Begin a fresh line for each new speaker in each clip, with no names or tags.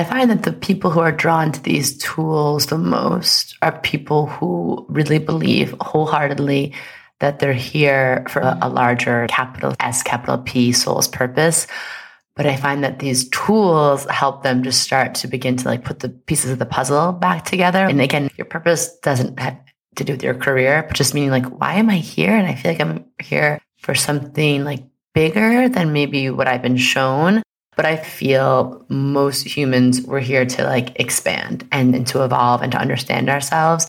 I find that the people who are drawn to these tools the most are people who really believe wholeheartedly that they're here for a, larger capital S, capital P soul's purpose. But I find that these tools help them just start to begin to like put the pieces of the puzzle back together. And again, your purpose doesn't have to do with your career, but just meaning like, why am I here? And I feel like I'm here for something like bigger than maybe what I've been shown. But I feel most humans were here to like expand and, and to evolve and to understand ourselves.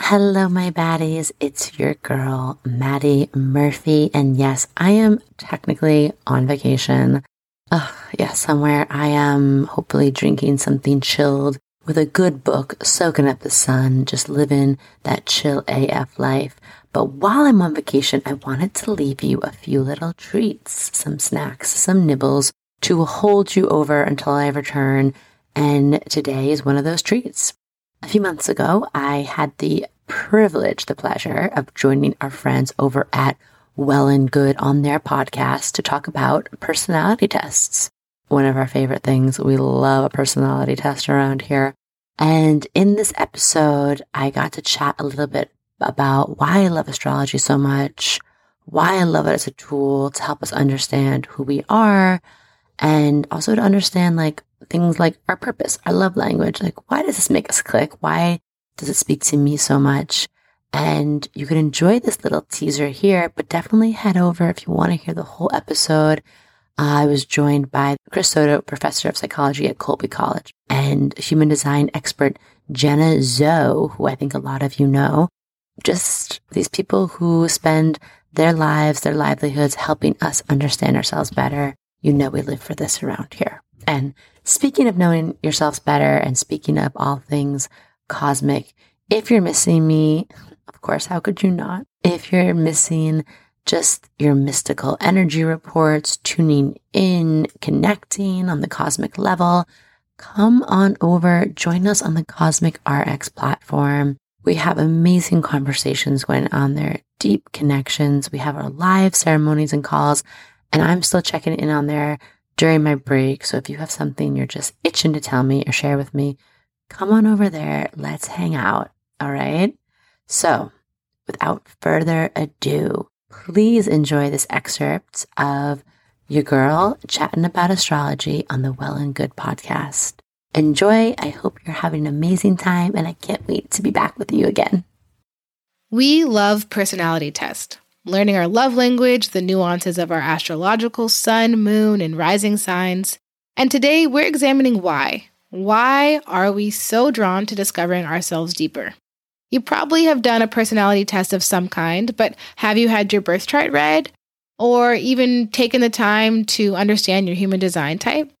Hello, my baddies. It's your girl, Maddie Murphy. And yes, I am technically on vacation. Oh, yeah, somewhere I am hopefully drinking something chilled with a good book, soaking up the sun, just living that chill AF life. But while I'm on vacation, I wanted to leave you a few little treats, some snacks, some nibbles to hold you over until I return. And today is one of those treats. A few months ago, I had the privilege, the pleasure of joining our friends over at Well and Good on their podcast to talk about personality tests. One of our favorite things. We love a personality test around here. And in this episode, I got to chat a little bit about why I love astrology so much, why I love it as a tool to help us understand who we are, and also to understand like things like our purpose, our love language. Like, why does this make us click? Why does it speak to me so much? And you can enjoy this little teaser here, but definitely head over if you want to hear the whole episode. I was joined by Chris Soto, professor of psychology at Colby College, and human design expert Jenna Zoe, who I think a lot of you know. Just these people who spend their lives, their livelihoods helping us understand ourselves better. You know, we live for this around here. And speaking of knowing yourselves better and speaking of all things cosmic. If you're missing me, of course, how could you not? If you're missing just your mystical energy reports, tuning in, connecting on the cosmic level, come on over, join us on the Cosmic RX platform. We have amazing conversations going on there, deep connections. We have our live ceremonies and calls, and I'm still checking in on there during my break. So if you have something you're just itching to tell me or share with me, come on over there. Let's hang out. All right. So without further ado, please enjoy this excerpt of your girl chatting about astrology on the Well and Good podcast. Enjoy. I hope you're having an amazing time and I can't wait to be back with you again.
We love personality test, learning our love language, the nuances of our astrological sun, moon, and rising signs. And today we're examining why why are we so drawn to discovering ourselves deeper? You probably have done a personality test of some kind, but have you had your birth chart read? Or even taken the time to understand your human design type?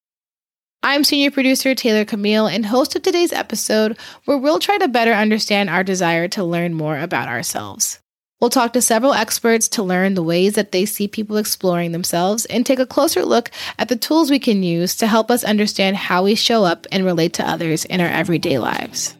I'm senior producer Taylor Camille and host of today's episode, where we'll try to better understand our desire to learn more about ourselves. We'll talk to several experts to learn the ways that they see people exploring themselves and take a closer look at the tools we can use to help us understand how we show up and relate to others in our everyday lives.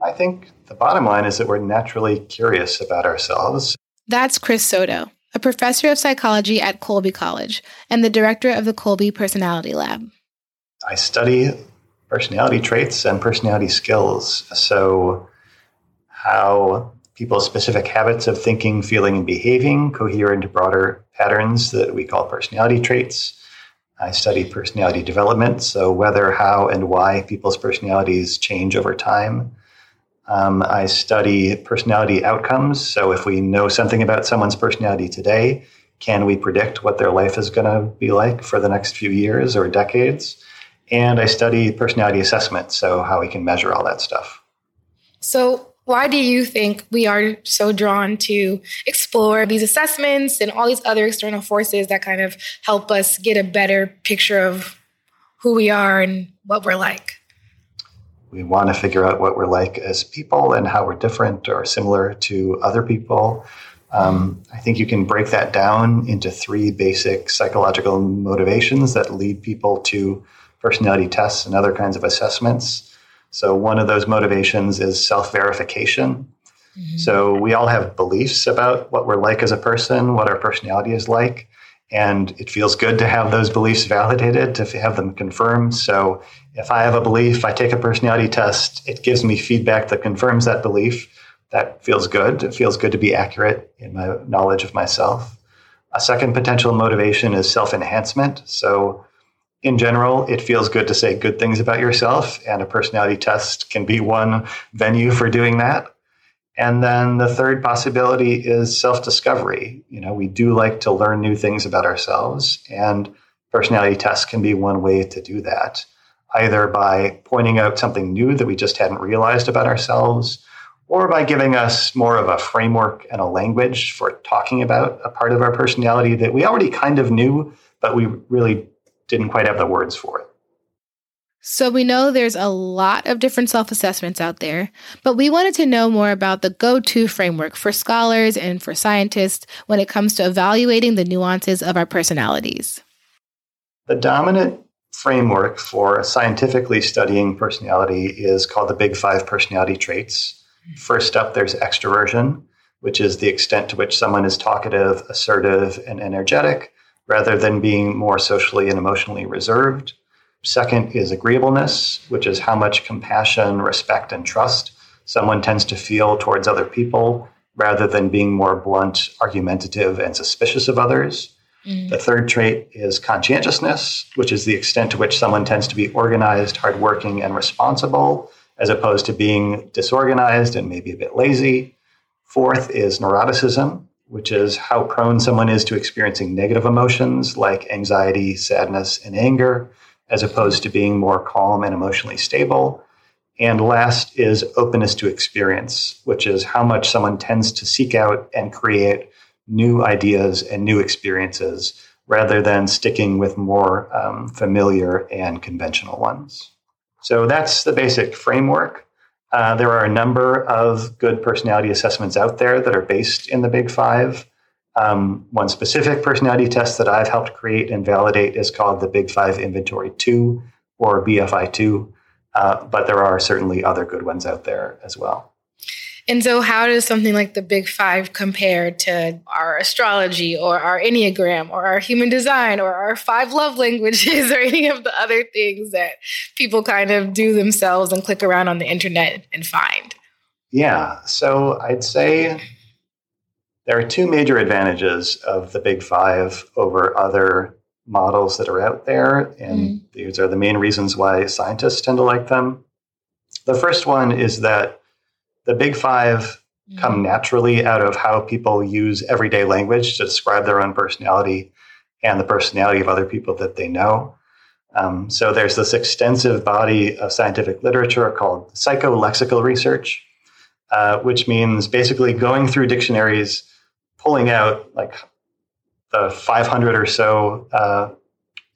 I think the bottom line is that we're naturally curious about ourselves.
That's Chris Soto, a professor of psychology at Colby College and the director of the Colby Personality Lab.
I study personality traits and personality skills. So, how people's specific habits of thinking, feeling, and behaving cohere into broader patterns that we call personality traits. I study personality development, so whether, how, and why people's personalities change over time. Um, I study personality outcomes, so if we know something about someone's personality today, can we predict what their life is going to be like for the next few years or decades? And I study personality assessment, so how we can measure all that stuff.
So, why do you think we are so drawn to explore these assessments and all these other external forces that kind of help us get a better picture of who we are and what we're like?
We want to figure out what we're like as people and how we're different or similar to other people. Um, I think you can break that down into three basic psychological motivations that lead people to personality tests and other kinds of assessments. So, one of those motivations is self verification. Mm-hmm. So, we all have beliefs about what we're like as a person, what our personality is like. And it feels good to have those beliefs validated, to have them confirmed. So, if I have a belief, I take a personality test, it gives me feedback that confirms that belief. That feels good. It feels good to be accurate in my knowledge of myself. A second potential motivation is self enhancement. So, in general, it feels good to say good things about yourself, and a personality test can be one venue for doing that. And then the third possibility is self discovery. You know, we do like to learn new things about ourselves, and personality tests can be one way to do that, either by pointing out something new that we just hadn't realized about ourselves, or by giving us more of a framework and a language for talking about a part of our personality that we already kind of knew, but we really didn't quite have the words for it.
So we know there's a lot of different self assessments out there, but we wanted to know more about the go to framework for scholars and for scientists when it comes to evaluating the nuances of our personalities.
The dominant framework for scientifically studying personality is called the Big Five personality traits. First up, there's extroversion, which is the extent to which someone is talkative, assertive, and energetic rather than being more socially and emotionally reserved. Second is agreeableness, which is how much compassion, respect, and trust someone tends to feel towards other people rather than being more blunt, argumentative, and suspicious of others. Mm. The third trait is conscientiousness, which is the extent to which someone tends to be organized, hardworking, and responsible, as opposed to being disorganized and maybe a bit lazy. Fourth is neuroticism, which is how prone someone is to experiencing negative emotions like anxiety, sadness, and anger, as opposed to being more calm and emotionally stable. And last is openness to experience, which is how much someone tends to seek out and create new ideas and new experiences rather than sticking with more um, familiar and conventional ones. So that's the basic framework. Uh, there are a number of good personality assessments out there that are based in the Big Five. Um, one specific personality test that I've helped create and validate is called the Big Five Inventory 2 or BFI 2, uh, but there are certainly other good ones out there as well.
And so, how does something like the Big Five compare to our astrology or our Enneagram or our human design or our five love languages or any of the other things that people kind of do themselves and click around on the internet and find?
Yeah. So, I'd say there are two major advantages of the Big Five over other models that are out there. And mm these are the main reasons why scientists tend to like them. The first one is that the big five mm. come naturally out of how people use everyday language to describe their own personality and the personality of other people that they know. Um, so there's this extensive body of scientific literature called psycholexical research, uh, which means basically going through dictionaries, pulling out like the 500 or so uh,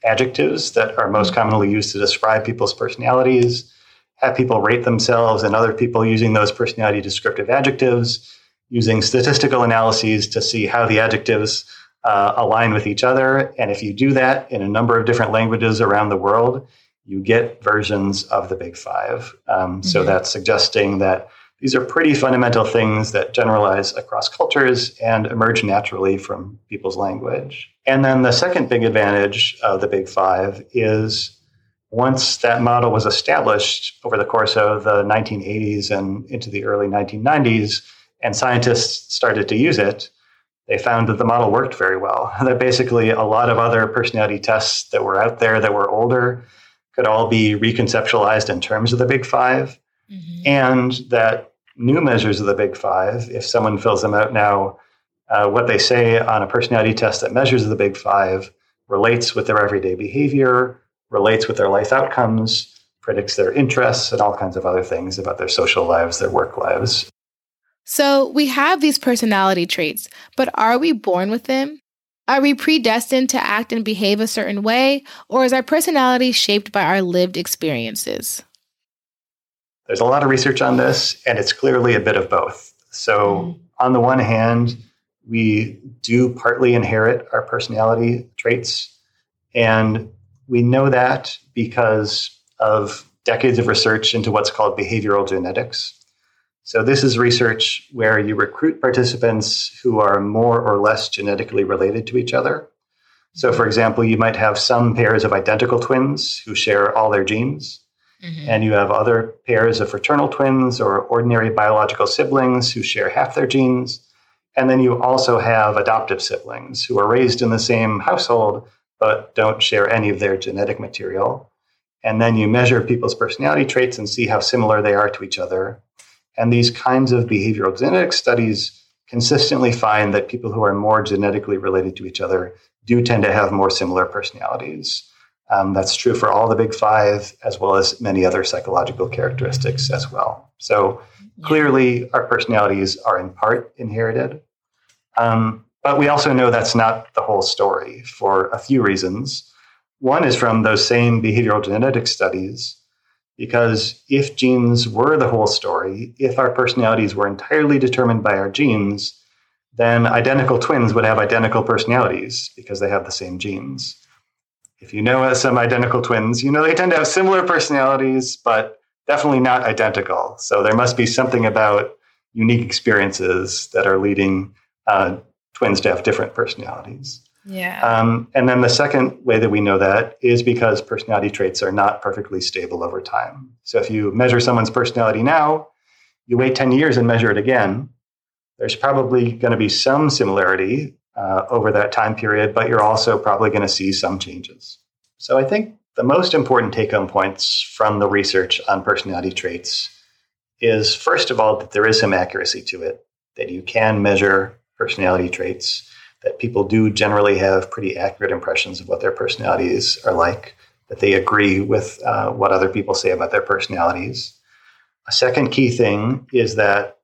adjectives that are most mm. commonly used to describe people's personalities, have people rate themselves and other people using those personality descriptive adjectives, using statistical analyses to see how the adjectives uh, align with each other. And if you do that in a number of different languages around the world, you get versions of the Big Five. Um, mm-hmm. So that's suggesting that these are pretty fundamental things that generalize across cultures and emerge naturally from people's language. And then the second big advantage of the Big Five is once that model was established over the course of the 1980s and into the early 1990s, and scientists started to use it, they found that the model worked very well. That basically a lot of other personality tests that were out there that were older could all be reconceptualized in terms of the Big 5 mm-hmm. and that new measures of the Big Five, if someone fills them out now, uh, what they say on a personality test that measures the big five relates with their everyday behavior, relates with their life outcomes, predicts their interests, and all kinds of other things about their social lives, their work lives.
So we have these personality traits, but are we born with them? Are we predestined to act and behave a certain way, or is our personality shaped by our lived experiences?
There's a lot of research on this, and it's clearly a bit of both. So, mm. on the one hand, we do partly inherit our personality traits, and we know that because of decades of research into what's called behavioral genetics. So, this is research where you recruit participants who are more or less genetically related to each other. So, for example, you might have some pairs of identical twins who share all their genes, mm-hmm. and you have other pairs of fraternal twins or ordinary biological siblings who share half their genes. And then you also have adoptive siblings who are raised in the same household but don't share any of their genetic material. And then you measure people's personality traits and see how similar they are to each other. And these kinds of behavioral genetics studies consistently find that people who are more genetically related to each other do tend to have more similar personalities. Um, that's true for all the big five, as well as many other psychological characteristics as well. So clearly, our personalities are in part inherited. Um, but we also know that's not the whole story for a few reasons. One is from those same behavioral genetic studies because if genes were the whole story, if our personalities were entirely determined by our genes, then identical twins would have identical personalities because they have the same genes. If you know some identical twins, you know they tend to have similar personalities, but definitely not identical. So there must be something about unique experiences that are leading uh, twins to have different personalities.
Yeah.
Um, and then the second way that we know that is because personality traits are not perfectly stable over time. So if you measure someone's personality now, you wait 10 years and measure it again, there's probably going to be some similarity uh, over that time period, but you're also probably going to see some changes. So I think the most important take home points from the research on personality traits is first of all, that there is some accuracy to it, that you can measure personality traits that people do generally have pretty accurate impressions of what their personalities are like, that they agree with uh, what other people say about their personalities. A second key thing is that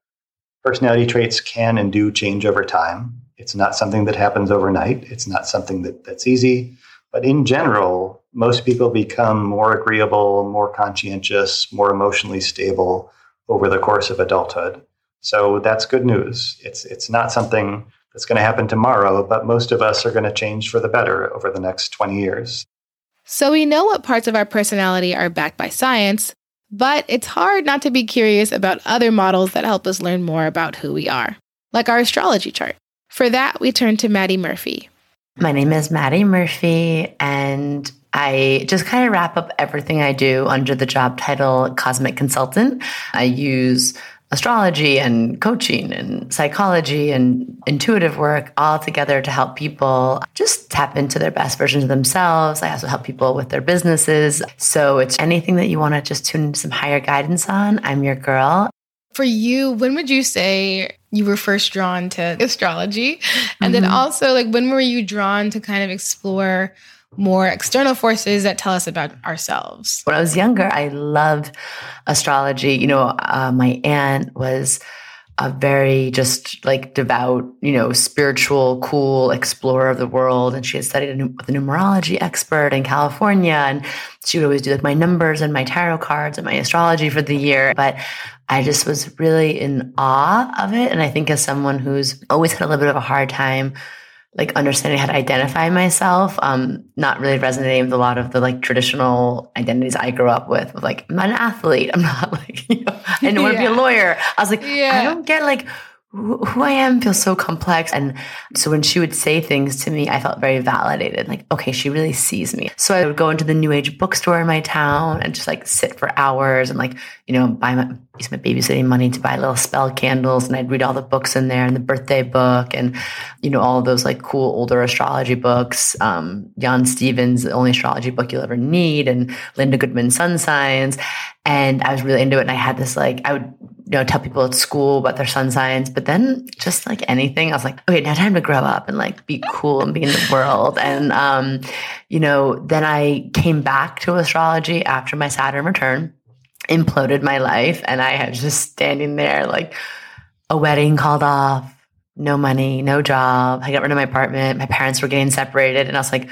personality traits can and do change over time. It's not something that happens overnight, it's not something that, that's easy. But in general, most people become more agreeable, more conscientious, more emotionally stable over the course of adulthood. So that's good news. It's, it's not something that's going to happen tomorrow, but most of us are going to change for the better over the next 20 years.
So we know what parts of our personality are backed by science, but it's hard not to be curious about other models that help us learn more about who we are, like our astrology chart. For that, we turn to Maddie Murphy.
My name is Maddie Murphy, and I just kind of wrap up everything I do under the job title Cosmic Consultant. I use astrology and coaching and psychology and intuitive work all together to help people just tap into their best versions of themselves. I also help people with their businesses. So it's anything that you want to just tune into some higher guidance on. I'm your girl.
For you, when would you say you were first drawn to astrology? And mm-hmm. then also, like, when were you drawn to kind of explore more external forces that tell us about ourselves.
When I was younger, I loved astrology. You know, uh, my aunt was a very just like devout, you know, spiritual, cool explorer of the world. And she had studied with a numerology expert in California. And she would always do like my numbers and my tarot cards and my astrology for the year. But I just was really in awe of it. And I think as someone who's always had a little bit of a hard time like understanding how to identify myself, um, not really resonating with a lot of the like traditional identities I grew up with, like, I'm not an athlete. I'm not like, you know, I don't want to be a lawyer. I was like, yeah. I don't get like who I am feels so complex. And so when she would say things to me, I felt very validated. Like, okay, she really sees me. So I would go into the new age bookstore in my town and just like sit for hours and like, you know, buy my, use my babysitting money to buy little spell candles. And I'd read all the books in there and the birthday book and, you know, all those like cool older astrology books. Um, Jan Stevens, the only astrology book you'll ever need and Linda Goodman Sun Signs. And I was really into it. And I had this like, I would know, tell people at school about their sun signs. But then just like anything, I was like, okay, now time to grow up and like be cool and be in the world. And, um, you know, then I came back to astrology after my Saturn return, imploded my life. And I was just standing there like a wedding called off, no money, no job. I got rid of my apartment. My parents were getting separated. And I was like,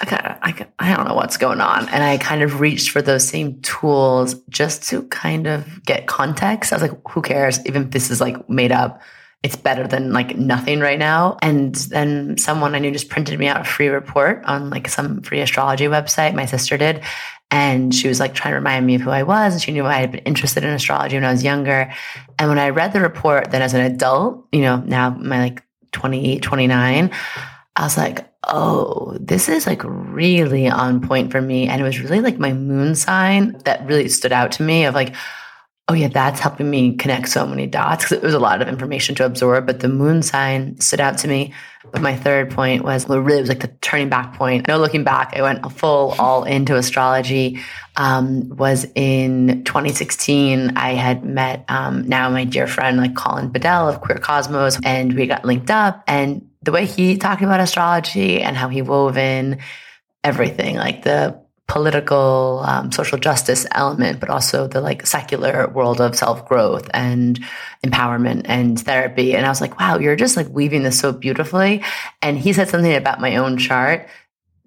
I got, I, I don't know what's going on. And I kind of reached for those same tools just to kind of get context. I was like, who cares? Even if this is like made up, it's better than like nothing right now. And then someone I knew just printed me out a free report on like some free astrology website. My sister did. And she was like trying to remind me of who I was. And she knew I had been interested in astrology when I was younger. And when I read the report, then as an adult, you know, now my like 28, 29, I was like, oh, this is like really on point for me. And it was really like my moon sign that really stood out to me of like, oh yeah, that's helping me connect so many dots because it was a lot of information to absorb. But the moon sign stood out to me. But my third point was well, really was like the turning back point. No looking back. I went full all into astrology. Um, was in 2016. I had met um, now my dear friend like Colin Bedell of Queer Cosmos, and we got linked up. And the way he talked about astrology and how he wove in everything, like the political um, social justice element, but also the like secular world of self growth and empowerment and therapy. And I was like, wow, you're just like weaving this so beautifully. And he said something about my own chart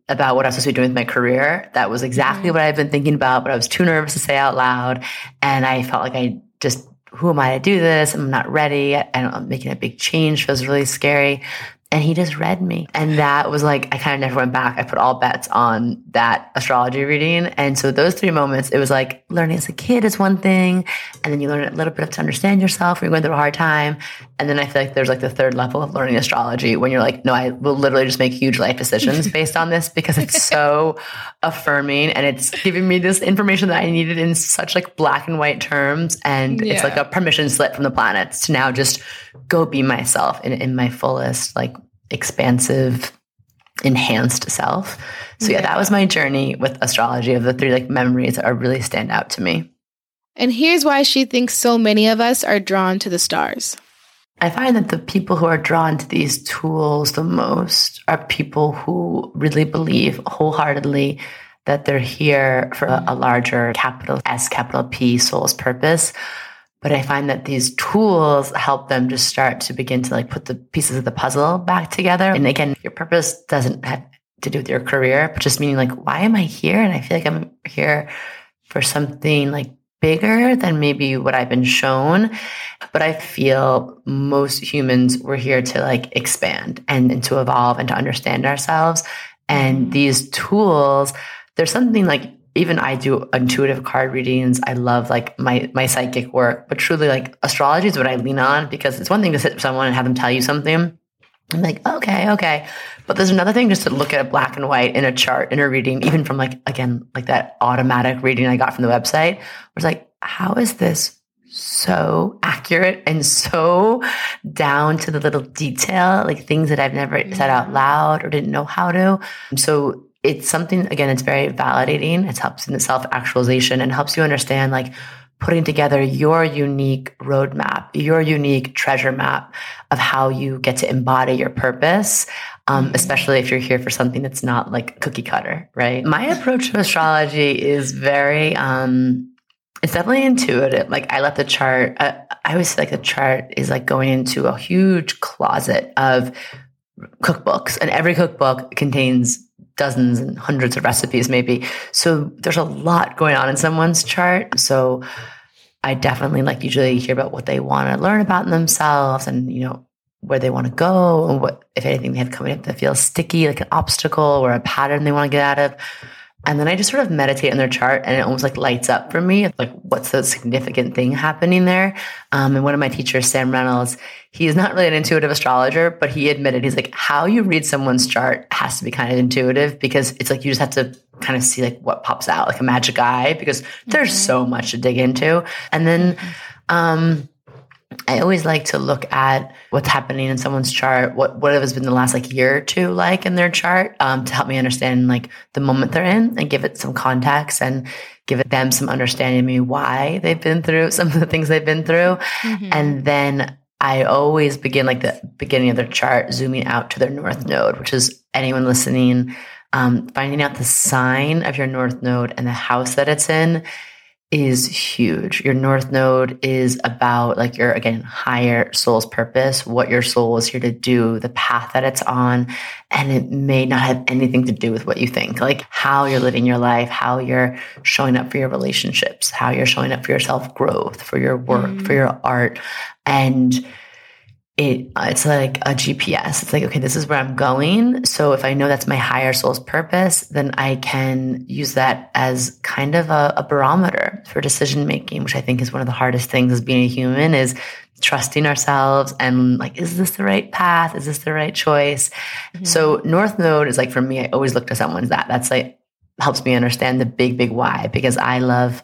about what I was supposed to be doing with my career. That was exactly mm-hmm. what I've been thinking about, but I was too nervous to say out loud. And I felt like I just, who am I to do this? I'm not ready. I am making a big change feels really scary and he just read me. And that was like, I kind of never went back. I put all bets on that astrology reading. And so those three moments, it was like learning as a kid is one thing. And then you learn a little bit of to understand yourself when you're going through a hard time. And then I feel like there's like the third level of learning astrology when you're like, no, I will literally just make huge life decisions based on this because it's so affirming and it's giving me this information that I needed in such like black and white terms. And yeah. it's like a permission slip from the planets to now just go be myself in, in my fullest, like expansive, enhanced self. So yeah. yeah, that was my journey with astrology of the three like memories that are really stand out to me.
And here's why she thinks so many of us are drawn to the stars.
I find that the people who are drawn to these tools the most are people who really believe wholeheartedly that they're here for a, a larger capital S, capital P soul's purpose. But I find that these tools help them to start to begin to like put the pieces of the puzzle back together. And again, your purpose doesn't have to do with your career, but just meaning like, why am I here? And I feel like I'm here for something like bigger than maybe what I've been shown. But I feel most humans were here to like expand and, and to evolve and to understand ourselves. And these tools, there's something like even I do intuitive card readings. I love like my my psychic work, but truly like astrology is what I lean on because it's one thing to sit with someone and have them tell you something. I'm like, okay, okay. But there's another thing just to look at a black and white in a chart in a reading, even from like again, like that automatic reading I got from the website, was like, how is this so accurate and so down to the little detail, like things that I've never said out loud or didn't know how to. So it's something again it's very validating it helps in the self-actualization and helps you understand like putting together your unique roadmap your unique treasure map of how you get to embody your purpose um, mm-hmm. especially if you're here for something that's not like cookie cutter right my approach to astrology is very um, it's definitely intuitive. Like I let the chart, uh, I always feel like the chart is like going into a huge closet of cookbooks and every cookbook contains dozens and hundreds of recipes, maybe. So there's a lot going on in someone's chart. So I definitely like usually hear about what they want to learn about themselves and, you know, where they want to go and what, if anything, they have coming up that feels sticky, like an obstacle or a pattern they want to get out of. And then I just sort of meditate on their chart and it almost like lights up for me. Like, what's the significant thing happening there? Um, and one of my teachers, Sam Reynolds, he's not really an intuitive astrologer, but he admitted, he's like, how you read someone's chart has to be kind of intuitive because it's like you just have to kind of see like what pops out, like a magic eye, because there's mm-hmm. so much to dig into. And then, um, I always like to look at what's happening in someone's chart, what what has been the last like year or two like in their chart, um, to help me understand like the moment they're in and give it some context and give them some understanding of me why they've been through some of the things they've been through, mm-hmm. and then I always begin like the beginning of their chart, zooming out to their north node, which is anyone listening, um, finding out the sign of your north node and the house that it's in is huge. Your north node is about like your again higher soul's purpose, what your soul is here to do, the path that it's on, and it may not have anything to do with what you think. Like how you're living your life, how you're showing up for your relationships, how you're showing up for your self-growth, for your work, mm. for your art. And it it's like a GPS. It's like, okay, this is where I'm going. So if I know that's my higher soul's purpose, then I can use that as kind of a, a barometer for decision making, which I think is one of the hardest things as being a human is trusting ourselves and like, is this the right path? Is this the right choice? Mm-hmm. So North Node is like for me, I always look to someone's that. That's like helps me understand the big, big why because I love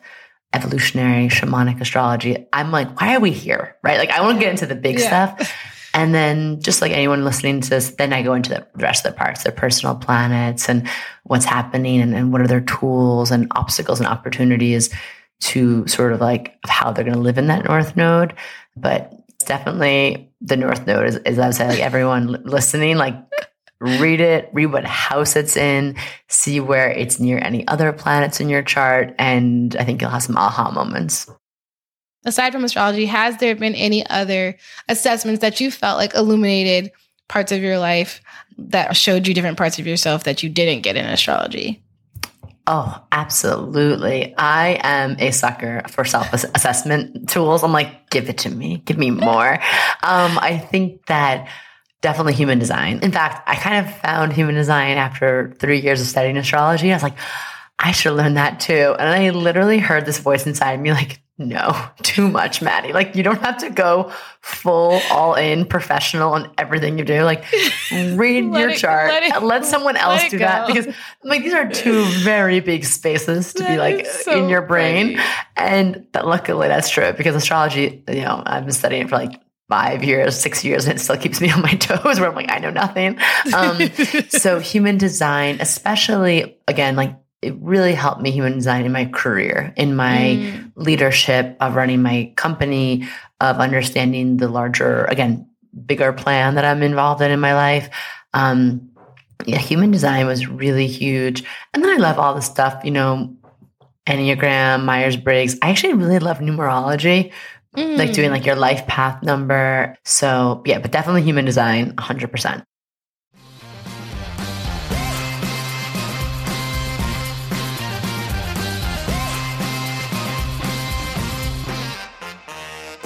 evolutionary shamanic astrology, I'm like, why are we here? Right? Like, I want to get into the big yeah. stuff. And then, just like anyone listening to this, then I go into the rest of the parts, their personal planets and what's happening and, and what are their tools and obstacles and opportunities to sort of like how they're going to live in that North Node. But definitely the North Node is, is I would say, like everyone listening, like read it, read what house it's in, see where it's near any other planets in your chart. And I think you'll have some aha moments.
Aside from astrology, has there been any other assessments that you felt like illuminated parts of your life that showed you different parts of yourself that you didn't get in astrology?
Oh, absolutely. I am a sucker for self assessment tools. I'm like, give it to me, give me more. um, I think that definitely human design. In fact, I kind of found human design after three years of studying astrology. I was like, I should learn that too. And I literally heard this voice inside me like, no, too much, Maddie. Like you don't have to go full all in professional on everything you do. Like read your it, chart. Let, it, let someone else let do that because like these are two very big spaces to that be like so in your brain. Funny. And that, luckily that's true because astrology, you know, I've been studying it for like five years, six years, and it still keeps me on my toes where I'm like, I know nothing. Um, so human design, especially again, like it really helped me human design in my career, in my mm. leadership of running my company, of understanding the larger, again, bigger plan that I'm involved in in my life. Um, yeah, human design was really huge. And then I love all the stuff, you know, Enneagram, Myers Briggs. I actually really love numerology, mm. like doing like your life path number. So, yeah, but definitely human design, 100%.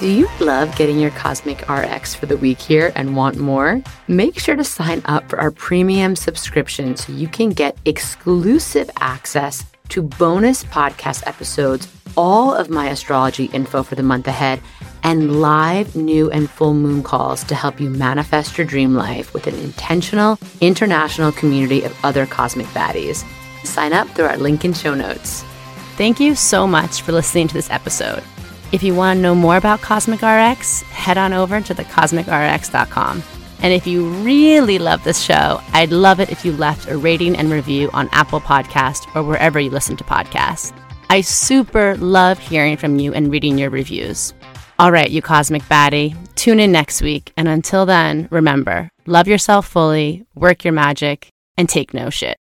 Do you love getting your Cosmic RX for the week here and want more? Make sure to sign up for our premium subscription so you can get exclusive access to bonus podcast episodes, all of my astrology info for the month ahead, and live new and full moon calls to help you manifest your dream life with an intentional international community of other cosmic baddies. Sign up through our link in show notes.
Thank you so much for listening to this episode. If you want to know more about Cosmic RX, head on over to thecosmicrx.com. And if you really love this show, I'd love it if you left a rating and review on Apple Podcast or wherever you listen to podcasts. I super love hearing from you and reading your reviews. All right, you cosmic baddie, tune in next week. And until then, remember love yourself fully, work your magic, and take no shit.